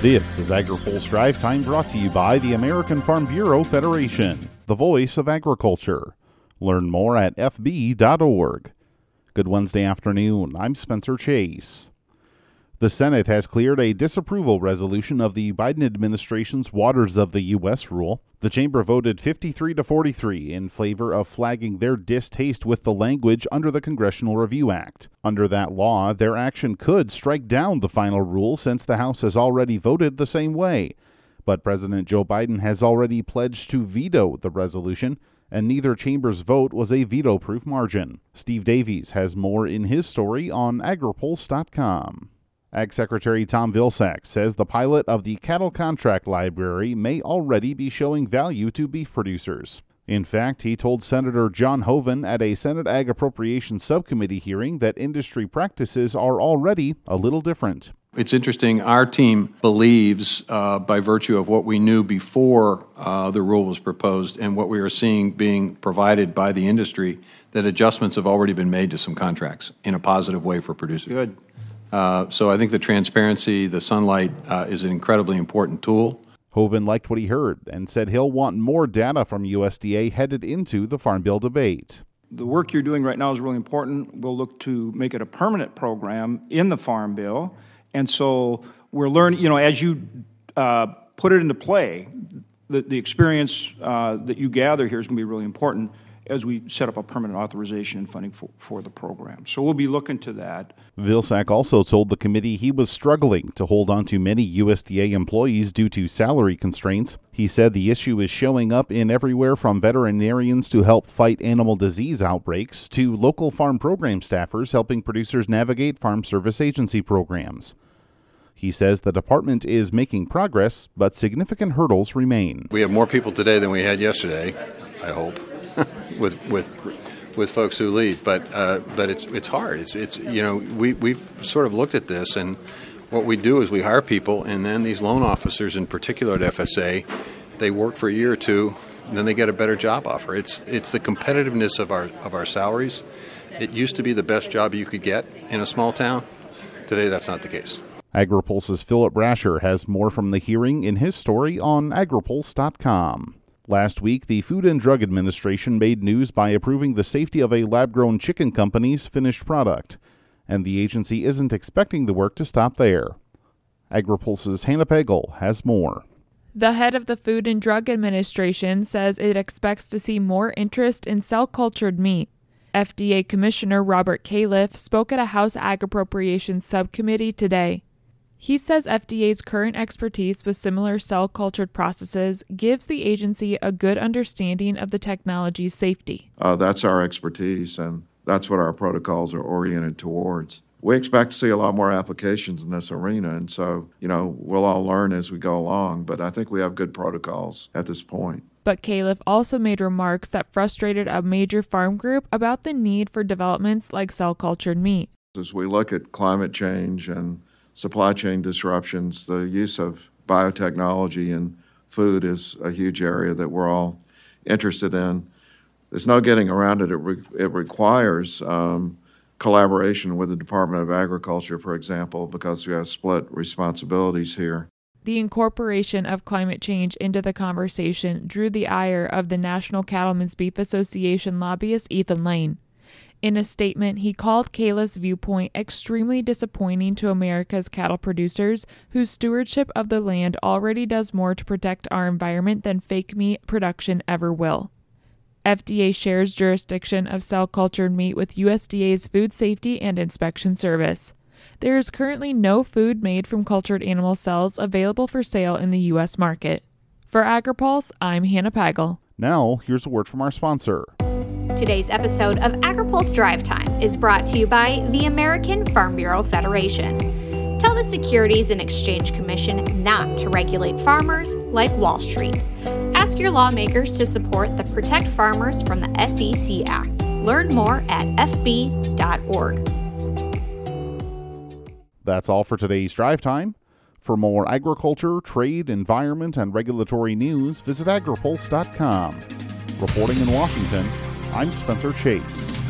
This is AgriPulse Drive Time brought to you by the American Farm Bureau Federation, the voice of agriculture. Learn more at fb.org. Good Wednesday afternoon. I'm Spencer Chase. The Senate has cleared a disapproval resolution of the Biden administration's Waters of the U.S. rule. The chamber voted 53 to 43 in favor of flagging their distaste with the language under the Congressional Review Act. Under that law, their action could strike down the final rule since the House has already voted the same way. But President Joe Biden has already pledged to veto the resolution and neither chamber's vote was a veto proof margin. Steve Davies has more in his story on agripulse.com. Ag Secretary Tom Vilsack says the pilot of the cattle contract library may already be showing value to beef producers. In fact, he told Senator John Hoeven at a Senate Ag Appropriations Subcommittee hearing that industry practices are already a little different. It's interesting. Our team believes, uh, by virtue of what we knew before uh, the rule was proposed and what we are seeing being provided by the industry, that adjustments have already been made to some contracts in a positive way for producers. Good. Uh, so I think the transparency, the sunlight uh, is an incredibly important tool. Hoeven liked what he heard and said he'll want more data from USDA headed into the Farm Bill debate. The work you're doing right now is really important. We'll look to make it a permanent program in the Farm Bill. And so we're learning, you know, as you uh, put it into play, the, the experience uh, that you gather here is going to be really important as we set up a permanent authorization and funding for, for the program. So we'll be looking to that. Vilsack also told the committee he was struggling to hold on to many USDA employees due to salary constraints. He said the issue is showing up in everywhere from veterinarians to help fight animal disease outbreaks to local farm program staffers helping producers navigate Farm Service Agency programs. He says the department is making progress, but significant hurdles remain. We have more people today than we had yesterday, I hope with with with folks who leave. But uh, but it's it's hard. It's it's you know we we've sort of looked at this and what we do is we hire people and then these loan officers in particular at FSA they work for a year or two then they get a better job offer. It's it's the competitiveness of our of our salaries. It used to be the best job you could get in a small town. Today that's not the case. AgriPulse's Philip Brasher has more from the hearing in his story on agripulse.com. Last week, the Food and Drug Administration made news by approving the safety of a lab grown chicken company's finished product, and the agency isn't expecting the work to stop there. AgriPulse's Hannah Pagel has more. The head of the Food and Drug Administration says it expects to see more interest in cell cultured meat. FDA Commissioner Robert Califf spoke at a House Ag Appropriations Subcommittee today. He says FDA's current expertise with similar cell cultured processes gives the agency a good understanding of the technology's safety. Uh, that's our expertise, and that's what our protocols are oriented towards. We expect to see a lot more applications in this arena, and so, you know, we'll all learn as we go along, but I think we have good protocols at this point. But Califf also made remarks that frustrated a major farm group about the need for developments like cell cultured meat. As we look at climate change and supply chain disruptions, the use of biotechnology in food is a huge area that we're all interested in. There's no getting around it. It, re- it requires um, collaboration with the Department of Agriculture, for example, because we have split responsibilities here. The incorporation of climate change into the conversation drew the ire of the National Cattlemen's Beef Association lobbyist Ethan Lane. In a statement, he called Califf's viewpoint extremely disappointing to America's cattle producers, whose stewardship of the land already does more to protect our environment than fake meat production ever will. FDA shares jurisdiction of cell cultured meat with USDA's Food Safety and Inspection Service. There is currently no food made from cultured animal cells available for sale in the U.S. market. For AgriPulse, I'm Hannah Pagel. Now, here's a word from our sponsor. Today's episode of AgriPulse Drive Time is brought to you by the American Farm Bureau Federation. Tell the Securities and Exchange Commission not to regulate farmers like Wall Street. Ask your lawmakers to support the Protect Farmers from the SEC Act. Learn more at fb.org. That's all for today's Drive Time. For more agriculture, trade, environment, and regulatory news, visit agripulse.com. Reporting in Washington, I'm Spencer Chase.